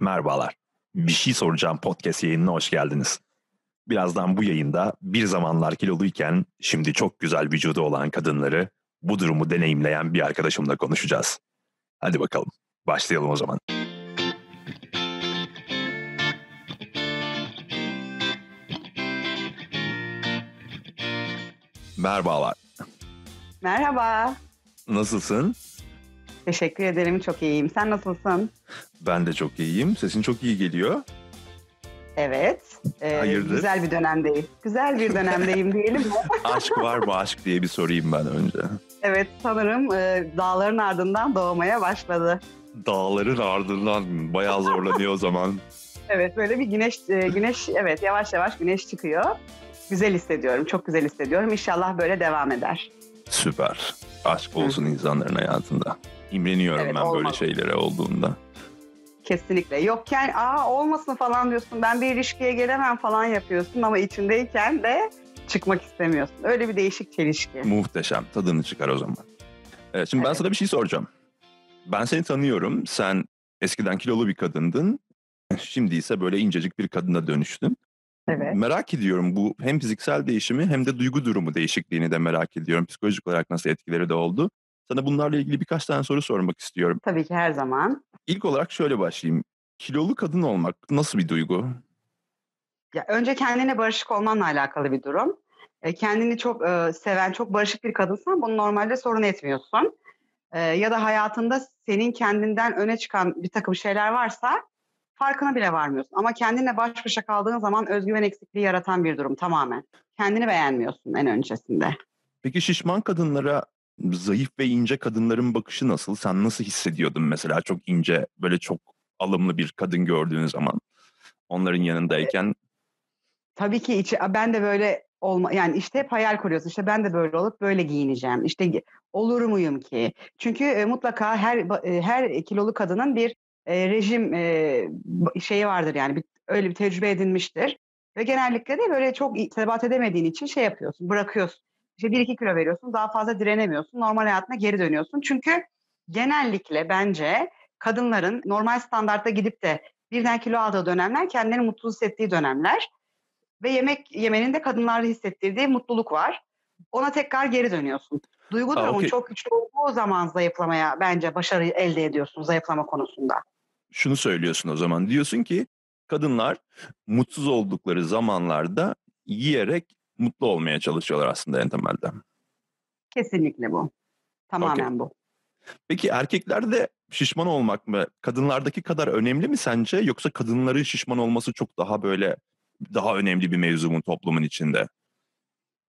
Merhabalar. Bir şey soracağım podcast yayınına hoş geldiniz. Birazdan bu yayında bir zamanlar kiloluyken şimdi çok güzel vücudu olan kadınları bu durumu deneyimleyen bir arkadaşımla konuşacağız. Hadi bakalım. Başlayalım o zaman. Merhabalar. Merhaba. Nasılsın? Teşekkür ederim. Çok iyiyim. Sen nasılsın? Ben de çok iyiyim. Sesin çok iyi geliyor. Evet. Ee, Hayırdır? Güzel bir dönemdeyim. Güzel bir dönemdeyim diyelim mi? Aşk var mı aşk diye bir sorayım ben önce. Evet sanırım e, dağların ardından doğmaya başladı. Dağların ardından bayağı zorlanıyor o zaman. Evet böyle bir güneş e, güneş evet yavaş yavaş güneş çıkıyor. Güzel hissediyorum. Çok güzel hissediyorum. İnşallah böyle devam eder. Süper. Aşk olsun insanların hayatında. İmreniyorum Evet, ben böyle olmalı. şeylere olduğunda. Kesinlikle. Yokken aa olmasın falan diyorsun. Ben bir ilişkiye gelemem falan yapıyorsun ama içindeyken de çıkmak istemiyorsun. Öyle bir değişik çelişki. Muhteşem. Tadını çıkar o zaman. Evet, şimdi ben Evet. sana bir şey soracağım. Ben seni tanıyorum. Sen eskiden kilolu bir kadındın. Şimdi ise böyle incecik bir kadına dönüştün. Evet. Merak ediyorum bu hem fiziksel değişimi hem de duygu durumu değişikliğini de merak ediyorum. Psikolojik olarak nasıl etkileri de oldu. Sana bunlarla ilgili birkaç tane soru sormak istiyorum. Tabii ki her zaman. İlk olarak şöyle başlayayım. Kilolu kadın olmak nasıl bir duygu? Ya önce kendine barışık olmanla alakalı bir durum. E, kendini çok e, seven, çok barışık bir kadınsan bunu normalde sorun etmiyorsun. E, ya da hayatında senin kendinden öne çıkan bir takım şeyler varsa farkına bile varmıyorsun. Ama kendinle baş başa kaldığın zaman özgüven eksikliği yaratan bir durum tamamen. Kendini beğenmiyorsun en öncesinde. Peki şişman kadınlara zayıf ve ince kadınların bakışı nasıl? Sen nasıl hissediyordun mesela çok ince, böyle çok alımlı bir kadın gördüğün zaman? Onların yanındayken Tabii ki içi, ben de böyle olma yani işte hep hayal kuruyorsun. İşte ben de böyle olup böyle giyineceğim. İşte olur muyum ki? Çünkü e, mutlaka her e, her kilolu kadının bir e, rejim e, şeyi vardır yani bir, öyle bir tecrübe edinmiştir. Ve genellikle de böyle çok sebat edemediğin için şey yapıyorsun, bırakıyorsun. İşte bir iki kilo veriyorsun, daha fazla direnemiyorsun. Normal hayatına geri dönüyorsun. Çünkü genellikle bence kadınların normal standartta gidip de birden kilo aldığı dönemler kendilerini mutlu hissettiği dönemler ve yemek yemenin de kadınlarda hissettirdiği mutluluk var. Ona tekrar geri dönüyorsun. Duygu durumun okey. çok güçlü olduğu zaman zayıflamaya bence başarı elde ediyorsun zayıflama konusunda. şunu söylüyorsun o zaman. Diyorsun ki kadınlar mutsuz oldukları zamanlarda yiyerek mutlu olmaya çalışıyorlar aslında en temelde. Kesinlikle bu. Tamamen bu. Peki erkeklerde şişman olmak mı kadınlardaki kadar önemli mi sence yoksa kadınların şişman olması çok daha böyle daha önemli bir mevzu mu toplumun içinde?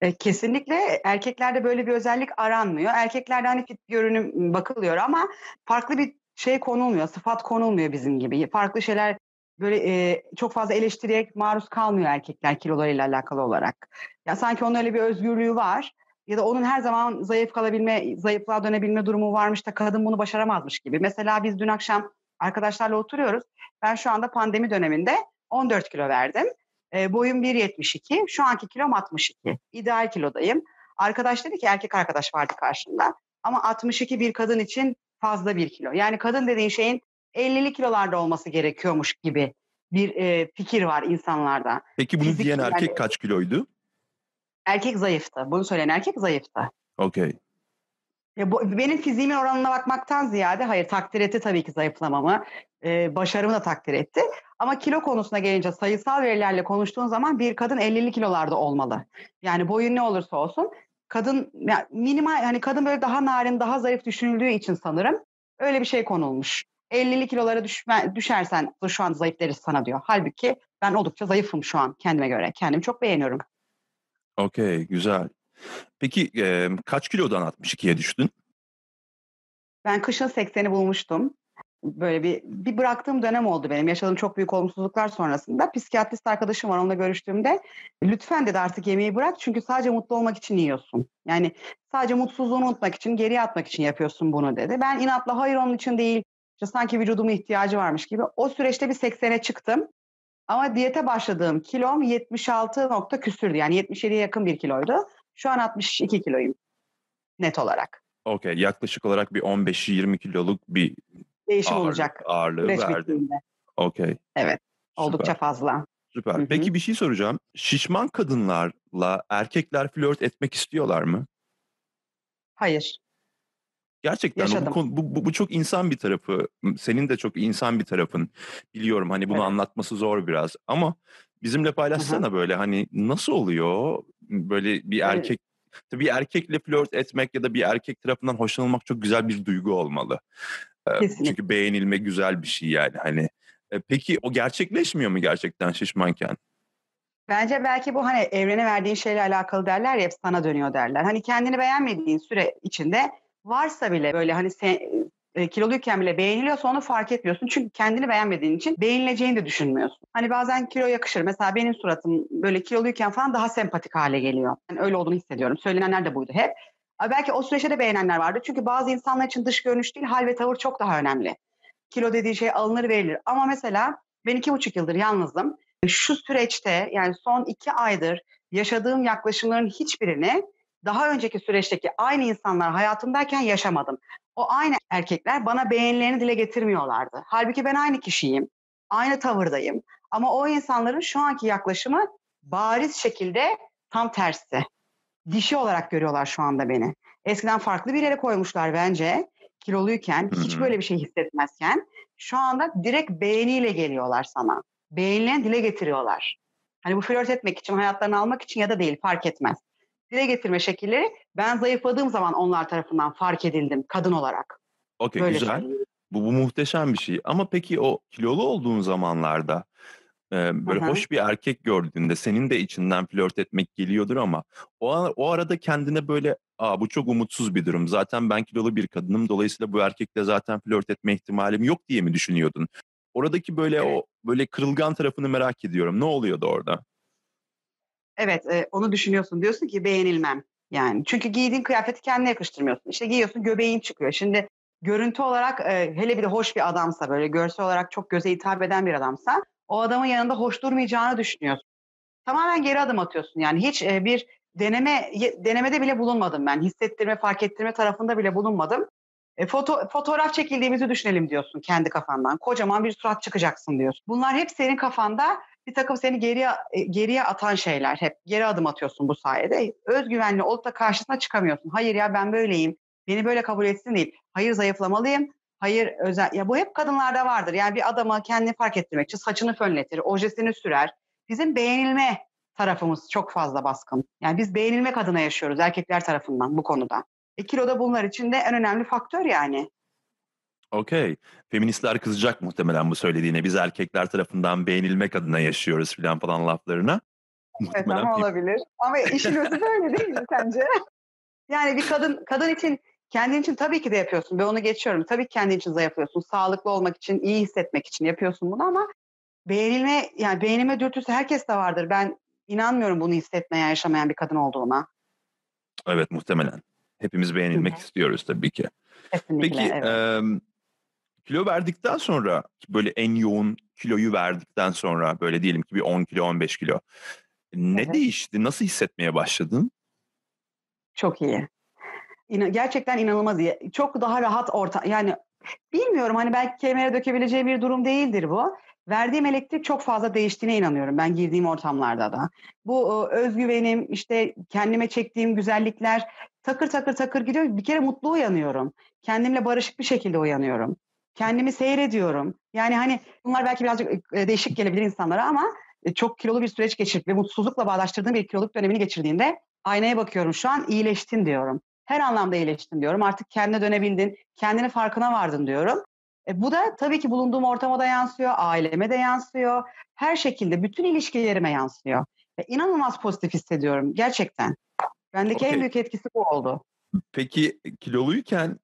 E, kesinlikle erkeklerde böyle bir özellik aranmıyor. Erkeklerde hani fit görünüm bakılıyor ama farklı bir şey konulmuyor, sıfat konulmuyor bizim gibi. Farklı şeyler böyle e, çok fazla eleştiriye maruz kalmıyor erkekler kilolarıyla alakalı olarak. Ya sanki onun öyle bir özgürlüğü var ya da onun her zaman zayıf kalabilme, zayıflığa dönebilme durumu varmış da kadın bunu başaramazmış gibi. Mesela biz dün akşam arkadaşlarla oturuyoruz. Ben şu anda pandemi döneminde 14 kilo verdim. E, boyum 1.72. Şu anki kilom 62. İdeal kilodayım. Arkadaş dedi ki erkek arkadaş vardı karşımda. Ama 62 bir kadın için fazla bir kilo. Yani kadın dediğin şeyin 50'li kilolarda olması gerekiyormuş gibi bir e, fikir var insanlarda. Peki bunu Fizik diyen yani- erkek kaç kiloydu? Erkek zayıftı. Bunu söyleyen erkek zayıftı. Okey. Benim fiziğimin oranına bakmaktan ziyade hayır takdir etti tabii ki zayıflamamı. E, başarımı da takdir etti. Ama kilo konusuna gelince sayısal verilerle konuştuğun zaman bir kadın 50'li kilolarda olmalı. Yani boyun ne olursa olsun kadın ya minimal hani kadın böyle daha narin daha zayıf düşünüldüğü için sanırım öyle bir şey konulmuş. 50'li kilolara düşme, düşersen şu an zayıf deriz sana diyor. Halbuki ben oldukça zayıfım şu an kendime göre. Kendimi çok beğeniyorum. Okey güzel. Peki e, kaç kilodan 62'ye düştün? Ben kışın 80'i bulmuştum. Böyle bir bir bıraktığım dönem oldu benim. Yaşadığım çok büyük olumsuzluklar sonrasında. Psikiyatrist arkadaşım var onunla görüştüğümde. Lütfen dedi artık yemeği bırak çünkü sadece mutlu olmak için yiyorsun. Yani sadece mutsuzluğunu unutmak için, geriye atmak için yapıyorsun bunu dedi. Ben inatla hayır onun için değil. İşte sanki vücudumun ihtiyacı varmış gibi. O süreçte bir 80'e çıktım. Ama diyete başladığım kilom 76 nokta küsürdü. Yani 77'ye yakın bir kiloydu. Şu an 62 kiloyum net olarak. Okey yaklaşık olarak bir 15-20 kiloluk bir Değişim ağırlık, olacak ağırlığı bittiğinde. Okey. Evet. Oldukça Süper. fazla. Süper. Hı hı. Peki bir şey soracağım. Şişman kadınlarla erkekler flört etmek istiyorlar mı? Hayır. Gerçekten bu, konu- bu, bu, bu çok insan bir tarafı. Senin de çok insan bir tarafın. Biliyorum hani bunu Evet. anlatması zor biraz. Ama bizimle paylaşsana böyle hani nasıl oluyor? Böyle bir Evet. erkek Tabii bir erkekle flört etmek ya da bir erkek tarafından hoşlanılmak çok güzel bir duygu olmalı. Kesinlikle. Çünkü beğenilme güzel bir şey yani hani. E, Peki o gerçekleşmiyor mu gerçekten şişmanken? Bence belki bu hani evrene verdiğin şeyle alakalı derler ya hep sana dönüyor derler. Hani kendini beğenmediğin süre içinde varsa bile böyle hani sen, e, kiloluyken bile beğeniliyorsa onu fark etmiyorsun. Çünkü kendini beğenmediğin için beğenileceğini de düşünmüyorsun. Hani bazen kilo yakışır. Mesela benim suratım böyle kiloluyken falan daha sempatik hale geliyor. Yani öyle olduğunu hissediyorum. Söylenenler de buydu hep. Belki o süreçte de beğenenler vardı. Çünkü bazı insanlar için dış görünüş değil hal ve tavır çok daha önemli. Kilo dediği şey alınır verilir. Ama mesela ben iki buçuk yıldır yalnızım. Şu süreçte yani son iki aydır yaşadığım yaklaşımların hiçbirini daha önceki süreçteki aynı insanlar hayatımdayken yaşamadım. O aynı erkekler bana beğenilerini dile getirmiyorlardı. Halbuki ben aynı kişiyim, aynı tavırdayım. Ama o insanların şu anki yaklaşımı bariz şekilde tam tersi. Dişi olarak görüyorlar şu anda beni. Eskiden farklı bir yere koymuşlar bence. Kiloluyken, hiç böyle bir şey hissetmezken. Şu anda direkt beğeniyle geliyorlar sana. Beğenilerini dile getiriyorlar. Hani bu flört etmek için, hayatlarını almak için ya da değil fark etmez. Dile getirme şekilleri ben zayıfladığım zaman onlar tarafından fark edildim kadın olarak. Okey güzel. söyleyeyim. Bu, bu muhteşem bir şey. Ama peki o kilolu olduğun zamanlarda e, böyle Hı hı. hoş bir erkek gördüğünde senin de içinden flört etmek geliyordur ama o, o arada kendine böyle Aa, bu çok umutsuz bir durum. Zaten ben kilolu bir kadınım. Dolayısıyla bu erkekle zaten flört etme ihtimalim yok diye mi düşünüyordun? Oradaki böyle Evet. o böyle kırılgan tarafını merak ediyorum. Ne oluyordu orada? Evet, e, onu düşünüyorsun. Diyorsun ki beğenilmem. Yani çünkü giydiğin kıyafeti kendine yakıştırmıyorsun. İşte giyiyorsun göbeğin çıkıyor. Şimdi görüntü olarak e, hele bir de hoş bir adamsa böyle görsel olarak çok göze hitap eden bir adamsa o adamın yanında hoş durmayacağını düşünüyorsun. Tamamen geri adım atıyorsun. Yani hiç e, bir deneme denemede bile bulunmadım ben. Hissettirme, fark ettirme tarafında bile bulunmadım. E, foto, fotoğraf çekildiğimizi düşünelim diyorsun kendi kafandan. Kocaman bir surat çıkacaksın diyorsun. Bunlar hep senin kafanda bir takım seni geriye e, geriye atan şeyler. Hep geri adım atıyorsun bu sayede. Özgüvenli olup da karşısına çıkamıyorsun. Hayır ya ben böyleyim. Beni böyle kabul etsin değil. Hayır zayıflamalıyım. Hayır özel. Ya bu hep kadınlarda vardır. Yani bir adama kendini fark ettirmek için saçını fönletir, ojesini sürer. Bizim beğenilme tarafımız çok fazla baskın. Yani biz beğenilmek adına yaşıyoruz erkekler tarafından bu konuda. E, kilo da bunlar için de en önemli faktör yani. Okey. Feministler kızacak muhtemelen bu söylediğine. Biz erkekler tarafından beğenilmek adına yaşıyoruz filan falan laflarına. Evet Muhtemelen ama olabilir. Ama işin özü böyle değil mi sence? Yani bir kadın kadın için kendin için tabii ki de yapıyorsun. Ben onu geçiyorum. Tabii ki kendin için zayıflıyorsun. Sağlıklı olmak için, iyi hissetmek için yapıyorsun bunu ama beğenilme yani beğenilme dürtüsü herkes de vardır. Ben inanmıyorum bunu hissetmeyen, yaşamayan bir kadın olduğuna. Evet muhtemelen. Hepimiz beğenilmek Hı hı. istiyoruz tabii ki. Kesinlikle. Peki evet. em, kilo verdikten sonra böyle en yoğun kiloyu verdikten sonra böyle diyelim ki bir 10 kilo 15 kilo ne Evet. değişti? Nasıl hissetmeye başladın? Çok iyi. İna- gerçekten inanılmaz iyi. Çok daha rahat orta yani bilmiyorum hani belki kelimelere dökebileceği bir durum değildir bu. Verdiğim elektrik çok fazla değiştiğine inanıyorum ben girdiğim ortamlarda da. Bu özgüvenim işte kendime çektiğim güzellikler takır takır takır gidiyor. Bir kere mutlu uyanıyorum. Kendimle barışık bir şekilde uyanıyorum. Kendimi seyrediyorum. Yani hani bunlar belki birazcık e, değişik gelebilir insanlara ama e, çok kilolu bir süreç geçirip ve mutsuzlukla bağdaştırdığım bir kiloluk dönemini geçirdiğinde aynaya bakıyorum şu an iyileştin diyorum. Her anlamda iyileştin diyorum. Artık kendine dönebildin, kendini farkına vardın diyorum. E, bu da tabii ki bulunduğum ortama da yansıyor, aileme de yansıyor. Her şekilde bütün ilişkilerime yansıyor. Ve inanılmaz pozitif hissediyorum gerçekten. Bendeki en Okey. büyük etkisi bu oldu. Peki kiloluyken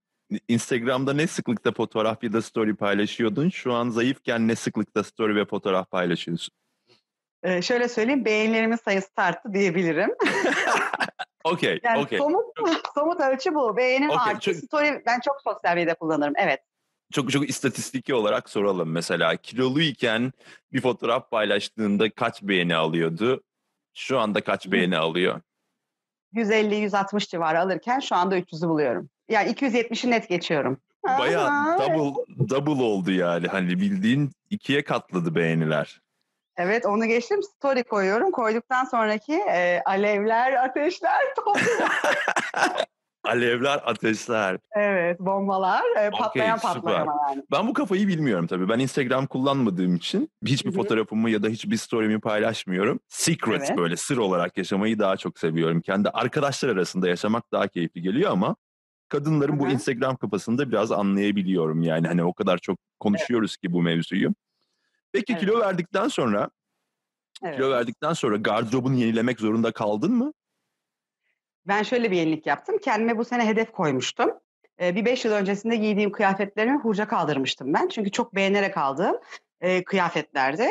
Instagram'da ne sıklıkta fotoğraf ya da story paylaşıyordun? Şu an zayıfken ne sıklıkta story ve fotoğraf paylaşıyorsun? Ee, şöyle söyleyeyim beğenilerimin sayısı arttı diyebilirim. Okey, Yani okey. somut, somut ölçü bu. Beğenim Okey, arttı. çok- Story ben çok sosyal medya kullanırım. Evet. Çok çok istatistiki olarak soralım mesela. Kiloluyken bir fotoğraf paylaştığında kaç beğeni alıyordu? Şu anda kaç beğeni alıyor? 150-160 civarı alırken şu anda 300'ü buluyorum. Yani 270'i net geçiyorum. Bayağı double double oldu yani. Hani bildiğin ikiye katladı beğeniler. Evet onu geçtim story koyuyorum. Koyduktan sonraki e, alevler, ateşler, Alevler, ateşler. Evet, bombalar, e, patlayan okay, patlama yani. Ben bu kafayı bilmiyorum tabii. Ben Instagram kullanmadığım için hiçbir Hı-hı. fotoğrafımı ya da hiçbir story'mi paylaşmıyorum. Secret evet. böyle sır olarak yaşamayı daha çok seviyorum. Kendi arkadaşlar arasında yaşamak daha keyifli geliyor ama kadınların Hı-hı. bu Instagram kafasında biraz anlayabiliyorum yani. Hani o kadar çok konuşuyoruz evet. ki bu mevzuyu. Peki evet. kilo verdikten sonra evet. kilo verdikten sonra gardırobunu yenilemek zorunda kaldın mı? Ben şöyle bir yenilik yaptım. Kendime bu sene hedef koymuştum. Ee, bir beş yıl öncesinde giydiğim kıyafetlerimi hurca kaldırmıştım ben. Çünkü çok beğenerek aldığım e, kıyafetlerdi.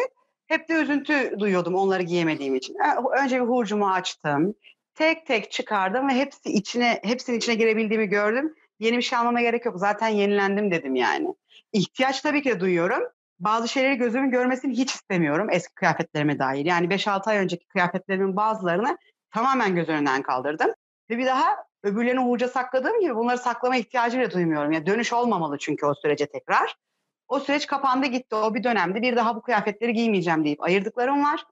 Hep de üzüntü duyuyordum onları giyemediğim için. Önce bir hurcumu açtım. Tek tek çıkardım ve hepsi içine hepsinin içine girebildiğimi gördüm. Yeni bir şey almama gerek yok. Zaten yenilendim dedim yani. İhtiyaç tabii ki de duyuyorum. Bazı şeyleri gözümün görmesini hiç istemiyorum eski kıyafetlerime dair. Yani 5-6 ay önceki kıyafetlerimin bazılarını tamamen göz önünden kaldırdım. Ve bir daha öbürlerini hurca sakladığım gibi bunları saklama ihtiyacı bile duymuyorum. Yani dönüş olmamalı çünkü o sürece tekrar. O süreç kapandı gitti. O bir dönemde bir daha bu kıyafetleri giymeyeceğim deyip ayırdıklarım var.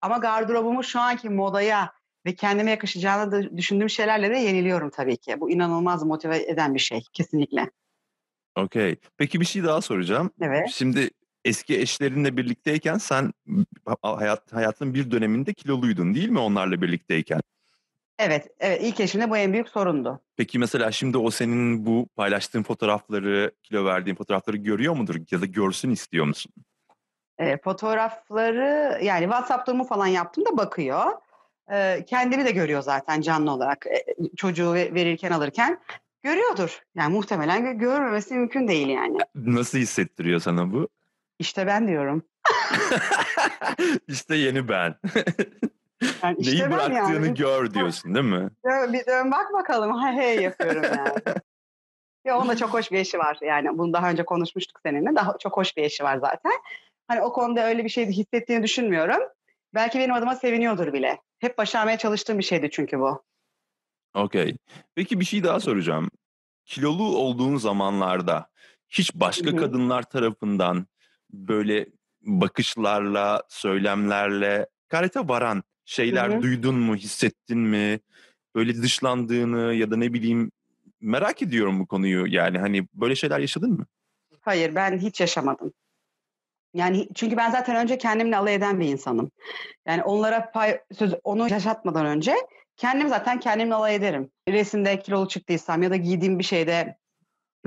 Ama gardırobumu şu anki modaya ve kendime yakışacağını da düşündüğüm şeylerle de yeniliyorum tabii ki. Bu inanılmaz motive eden bir şey kesinlikle. Okey. Peki bir şey daha soracağım. Evet. Şimdi eski eşlerinle birlikteyken sen hayat hayatın bir döneminde kiloluydun değil mi onlarla birlikteyken? Evet, evet ilk eşimde bu en büyük sorundu. Peki mesela şimdi o senin bu paylaştığın fotoğrafları, kilo verdiğin fotoğrafları görüyor mudur ya da görsün istiyor musun? E, fotoğrafları yani WhatsApp durumu falan yaptım da bakıyor. E, kendini de görüyor zaten canlı olarak e, çocuğu verirken alırken. Görüyordur. Yani muhtemelen görmemesi mümkün değil yani. Nasıl hissettiriyor sana bu? İşte ben diyorum. İşte yeni ben. Yani işte Neyi bıraktığını yani. gör diyorsun değil mi? Bir dön bak bakalım. Ha hey yapıyorum yani. Ya onun da çok hoş bir eşi var. Yani bunu daha önce konuşmuştuk seninle. Daha çok hoş bir eşi var zaten. Hani o konuda öyle bir şey hissettiğini düşünmüyorum. Belki benim adıma seviniyordur bile. Hep başarmaya çalıştığım bir şeydi çünkü bu. Okey. Peki bir şey daha soracağım. Kilolu olduğun zamanlarda hiç başka Hı-hı. kadınlar tarafından böyle bakışlarla, söylemlerle karete varan şeyler Hı-hı. duydun mu, hissettin mi? Böyle dışlandığını ya da ne bileyim merak ediyorum bu konuyu. Yani hani böyle şeyler yaşadın mı? Hayır ben hiç yaşamadım. Yani çünkü ben zaten önce kendimle alay eden bir insanım. Yani onlara pay, söz onu yaşatmadan önce kendim zaten kendimle alay ederim. Resimde kilolu çıktıysam ya da giydiğim bir şeyde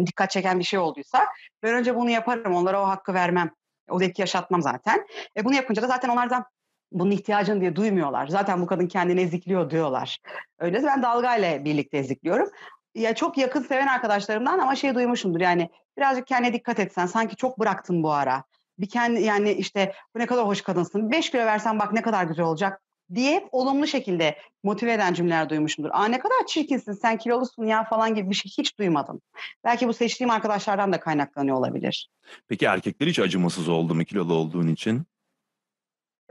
dikkat çeken bir şey olduysa ben önce bunu yaparım. Onlara o hakkı vermem. O zevki yaşatmam zaten. E bunu yapınca da zaten onlardan bunun ihtiyacını diye duymuyorlar. Zaten bu kadın kendini ezikliyor diyorlar. Öyle ben dalgayla birlikte ezikliyorum. Ya çok yakın seven arkadaşlarımdan ama şey duymuşumdur yani birazcık kendine dikkat etsen sanki çok bıraktın bu ara. Bir kendi yani işte bu ne kadar hoş kadınsın. 5 kilo versen bak ne kadar güzel olacak diye olumlu şekilde motive eden cümleler duymuşumdur. Aa ne kadar çirkinsin sen kilolusun ya falan gibi bir şey hiç duymadım. Belki bu seçtiğim arkadaşlardan da kaynaklanıyor olabilir. Peki erkekler hiç acımasız oldu mu kilolu olduğun için?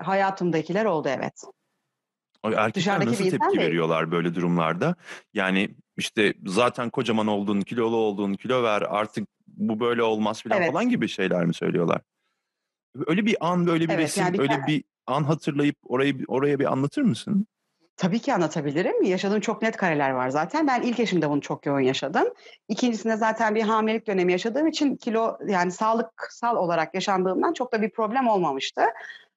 Hayatımdakiler oldu evet. Erkekler Dışarıdaki nasıl tepki değil. veriyorlar böyle durumlarda? Yani işte zaten kocaman oldun, kilolu oldun, kilo ver artık bu böyle olmaz falan evet. falan gibi şeyler mi söylüyorlar? Öyle bir an, böyle bir evet, resim, yani bir öyle bir an hatırlayıp orayı oraya bir anlatır mısın? Tabii ki anlatabilirim. Yaşadığım çok net kareler var zaten. Ben ilk eşimde bunu çok yoğun yaşadım. İkincisinde zaten bir hamilelik dönemi yaşadığım için kilo yani sağlıksal olarak yaşandığımdan çok da bir problem olmamıştı.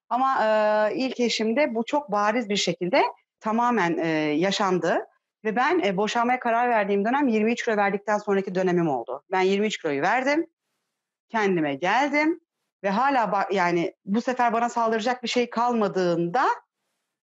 Ama e, ilk eşimde bu çok bariz bir şekilde tamamen e, yaşandı. Ve ben e, boşanmaya karar verdiğim dönem 23 kilo verdikten sonraki dönemim oldu. Ben 23 kiloyu verdim. Kendime geldim. Ve hala yani bu sefer bana saldıracak bir şey kalmadığında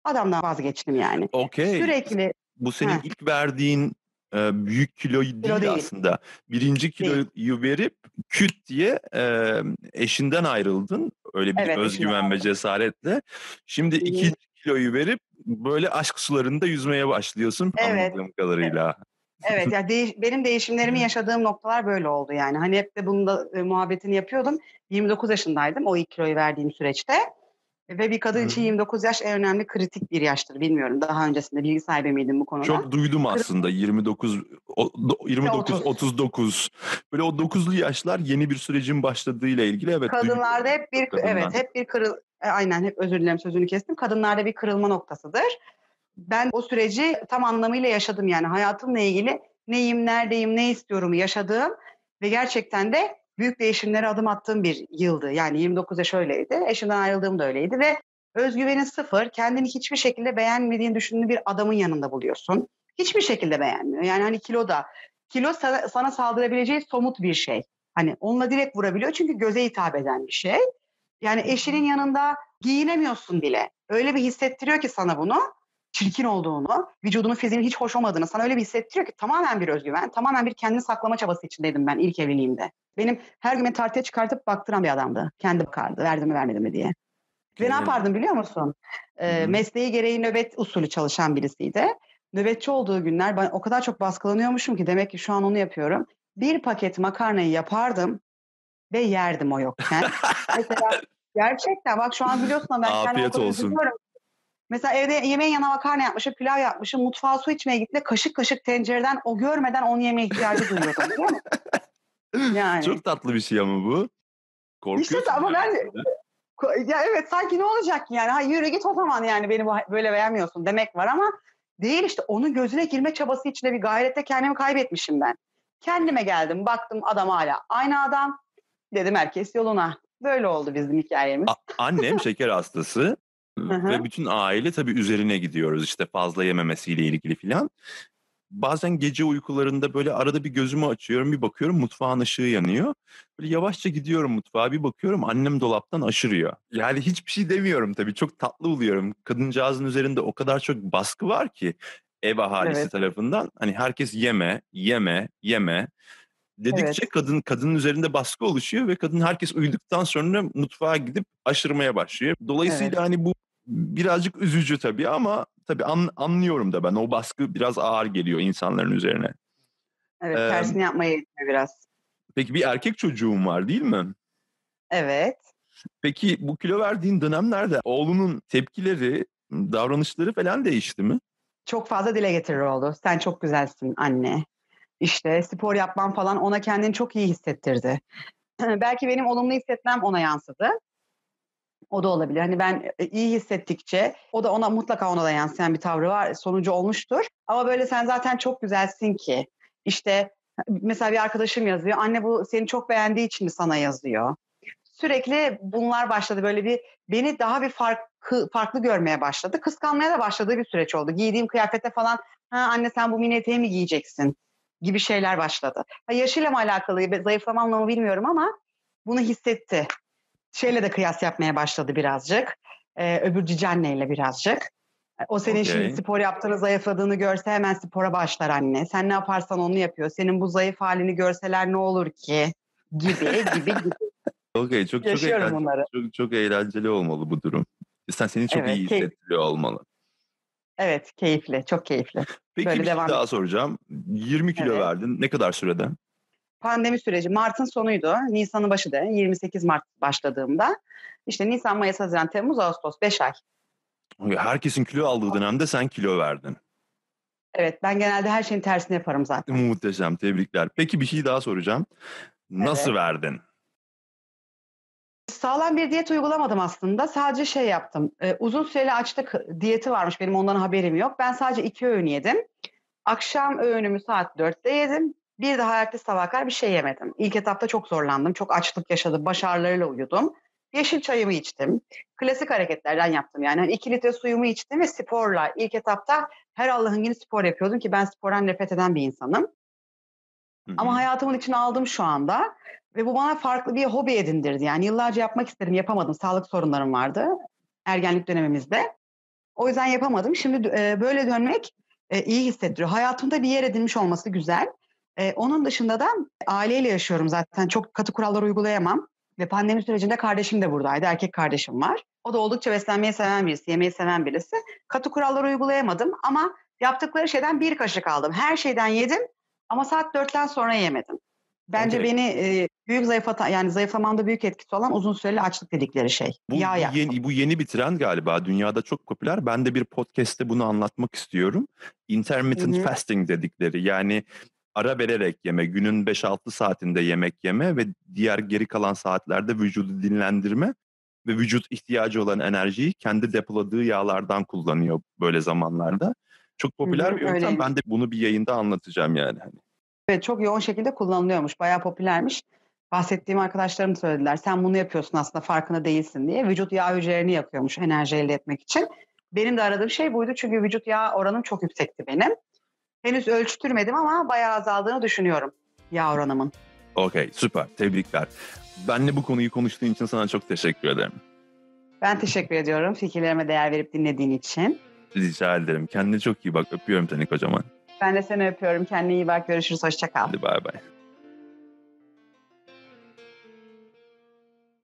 adamdan vazgeçtim yani. Okey. Sürekli. Bu senin Heh. ilk verdiğin e, büyük kilo değil, kilo değil aslında. Birinci kiloyu değil. verip küt diye e, eşinden ayrıldın. Öyle bir evet, özgüven ve cesaretle. Şimdi ikinci kiloyu verip böyle aşk sularında yüzmeye başlıyorsun evet. anladığım kadarıyla. Evet yani değiş, benim değişimlerimi yaşadığım noktalar böyle oldu yani. Hani hep de bunun da e, muhabbetini yapıyordum. 29 yaşındaydım o ilk kiloyu verdiğim süreçte. Ve bir kadın için 29 yaş en önemli kritik bir yaştır. Bilmiyorum daha öncesinde bilgi sahibi miydin bu konuda? Çok duydum aslında 29 29 39. Böyle o 9'lu yaşlar yeni bir sürecin başladığıyla ilgili evet. Kadınlarda hep bir Kadından. evet hep bir kırıl e, aynen hep özür dilerim sözünü kestim. Kadınlarda bir kırılma noktasıdır. Ben o süreci tam anlamıyla yaşadım yani hayatımla ilgili neyim, neredeyim, ne istiyorum yaşadığım ve gerçekten de büyük değişimlere adım attığım bir yıldı. Yani 29 yaş öyleydi. Eşimden ayrıldığım da öyleydi ve özgüvenin sıfır. Kendini hiçbir şekilde beğenmediğin düşündüğün bir adamın yanında buluyorsun. Hiçbir şekilde beğenmiyor. Yani hani kilo da kilo sana, sana saldırabileceği somut bir şey. Hani onunla direkt vurabiliyor çünkü göze hitap eden bir şey. Yani eşinin yanında giyinemiyorsun bile. Öyle bir hissettiriyor ki sana bunu çirkin olduğunu, vücudunun fiziğinin hiç hoş olmadığını sana öyle bir hissettiriyor ki tamamen bir özgüven, tamamen bir kendini saklama çabası içindeydim ben ilk evliliğimde. Benim her gün beni tartıya çıkartıp baktıran bir adamdı. Kendi bakardı, verdim mi vermedim mi diye. Ve ne yapardım biliyor musun? Ee, mesleği gereği nöbet usulü çalışan birisiydi. Nöbetçi olduğu günler ben o kadar çok baskılanıyormuşum ki demek ki şu an onu yapıyorum. Bir paket makarnayı yapardım ve yerdim o yokken. Mesela gerçekten bak şu an biliyorsun ben Afiyet olsun. Mesela evde yemeğin yanına makarna yapmışım, pilav yapmışım, mutfağa su içmeye gitti. Kaşık kaşık tencereden o görmeden onu yemeye ihtiyacı duyuyordum biliyor musun? Yani. Çok tatlı bir şey ama bu. Korkuyorsun. İşte ama ben ya evet sanki ne olacak yani? Ha yürü git o zaman yani beni böyle beğenmiyorsun demek var ama değil işte onun gözüne girme çabası içinde bir gayrette kendimi kaybetmişim ben. Kendime geldim baktım adam hala aynı adam. Dedim herkes yoluna. Böyle oldu bizim hikayemiz. A- annem şeker hastası. Ve bütün aile tabii üzerine gidiyoruz işte fazla yememesiyle ilgili filan. Bazen gece uykularında böyle arada bir gözümü açıyorum bir bakıyorum mutfağın ışığı yanıyor. Böyle yavaşça gidiyorum mutfağa bir bakıyorum annem dolaptan aşırıyor. Yani hiçbir şey demiyorum tabii çok tatlı oluyorum. Kadıncağızın üzerinde o kadar çok baskı var ki ev ahalisi evet. tarafından. Hani herkes yeme, yeme, yeme dedikçe evet. kadın kadının üzerinde baskı oluşuyor ve kadın herkes uyuduktan sonra mutfağa gidip aşırmaya başlıyor. Dolayısıyla evet. hani bu birazcık üzücü tabii ama tabii an, anlıyorum da ben o baskı biraz ağır geliyor insanların üzerine. Evet ee, tersini yapmaya yetiyor biraz. Peki bir erkek çocuğun var değil mi? Evet. Peki bu kilo verdiğin dönemlerde oğlunun tepkileri, davranışları falan değişti mi? Çok fazla dile getirir oldu. Sen çok güzelsin anne. İşte spor yapmam falan ona kendini çok iyi hissettirdi. Belki benim olumlu hissetmem ona yansıdı. O da olabilir. Hani ben e, iyi hissettikçe o da ona mutlaka ona da yansıyan bir tavrı var. Sonucu olmuştur. Ama böyle sen zaten çok güzelsin ki. İşte mesela bir arkadaşım yazıyor. Anne bu seni çok beğendiği için mi sana yazıyor? Sürekli bunlar başladı. Böyle bir beni daha bir farklı, farklı görmeye başladı. Kıskanmaya da başladığı bir süreç oldu. Giydiğim kıyafete falan ha anne sen bu mini eteği mi giyeceksin? gibi şeyler başladı. Ha, yaşıyla mı alakalı, zayıflamamla mı bilmiyorum ama bunu hissetti şeyle de kıyas yapmaya başladı birazcık. Ee, öbür cici anneyle birazcık. O senin okay. şimdi spor yaptığını, zayıfladığını görse hemen spora başlar anne. Sen ne yaparsan onu yapıyor. Senin bu zayıf halini görseler ne olur ki? Gibi gibi gibi. Okey çok çok eğlenceli, çok çok eğlenceli olmalı bu durum. Sen seni çok evet, iyi hissettiriyor olmalı. Evet, keyifli, çok keyifli. Peki Böyle bir şey devam şey daha soracağım. 20 kilo evet. verdin. Ne kadar sürede? Pandemi süreci Mart'ın sonuydu. Nisan'ın başı da 28 Mart başladığımda. İşte Nisan, Mayıs, Haziran, Temmuz, Ağustos 5 ay. Herkesin kilo aldığı dönemde sen kilo verdin. Evet ben genelde her şeyin tersini yaparım zaten. Muhteşem tebrikler. Peki bir şey daha soracağım. Nasıl evet. verdin? Sağlam bir diyet uygulamadım aslında. Sadece şey yaptım. Ee, uzun süreli açlık diyeti varmış. Benim ondan haberim yok. Ben sadece iki öğün yedim. Akşam öğünümü saat 4'te yedim. Bir daha ertesi sabah bir şey yemedim. İlk etapta çok zorlandım. Çok açlık yaşadım. Baş ağrılarıyla uyudum. Yeşil çayımı içtim. Klasik hareketlerden yaptım yani. Hani iki litre suyumu içtim ve sporla ilk etapta her Allah'ın günü spor yapıyordum ki ben spordan nefret eden bir insanım. Hı-hı. Ama hayatımın içine aldım şu anda. Ve bu bana farklı bir hobi edindirdi. Yani yıllarca yapmak istedim, yapamadım. Sağlık sorunlarım vardı ergenlik dönemimizde. O yüzden yapamadım. Şimdi e, böyle dönmek e, iyi hissettiriyor. Hayatımda bir yer edinmiş olması güzel. Ee, onun dışında da aileyle yaşıyorum zaten. Çok katı kurallar uygulayamam. Ve pandemi sürecinde kardeşim de buradaydı. Erkek kardeşim var. O da oldukça beslenmeyi seven birisi, yemeği seven birisi. Katı kurallar uygulayamadım ama yaptıkları şeyden bir kaşık aldım. Her şeyden yedim ama saat dörtten sonra yemedim. Bence Okey. beni e, büyük zayıflatan yani zayıflamamda büyük etkisi olan uzun süreli açlık dedikleri şey. Bu Yağ yakmak. yeni, bu yeni bir trend galiba. Dünyada çok popüler. Ben de bir podcast'te bunu anlatmak istiyorum. Intermittent Hı hı. fasting dedikleri. Yani ara vererek yeme, günün 5-6 saatinde yemek yeme ve diğer geri kalan saatlerde vücudu dinlendirme ve vücut ihtiyacı olan enerjiyi kendi depoladığı yağlardan kullanıyor böyle zamanlarda. Çok popüler bir yöntem. Ben de bunu bir yayında anlatacağım yani. Hani Evet çok yoğun şekilde kullanılıyormuş. Bayağı popülermiş. Bahsettiğim arkadaşlarım söylediler. Sen bunu yapıyorsun aslında farkında değilsin diye. Vücut yağ hücrelerini yakıyormuş enerji elde etmek için. Benim de aradığım şey buydu. Çünkü vücut yağ oranım çok yüksekti benim. Henüz ölçtürmedim ama bayağı azaldığını düşünüyorum yağ oranımın. Okey süper tebrikler. Benle bu konuyu konuştuğun için sana çok teşekkür ederim. Ben teşekkür ediyorum fikirlerime değer verip dinlediğin için. Rica ederim. Kendine çok iyi bak. Öpüyorum seni kocaman. Ben de seni öpüyorum. Kendine iyi bak. Görüşürüz. Hoşça kal. Hadi bay bay.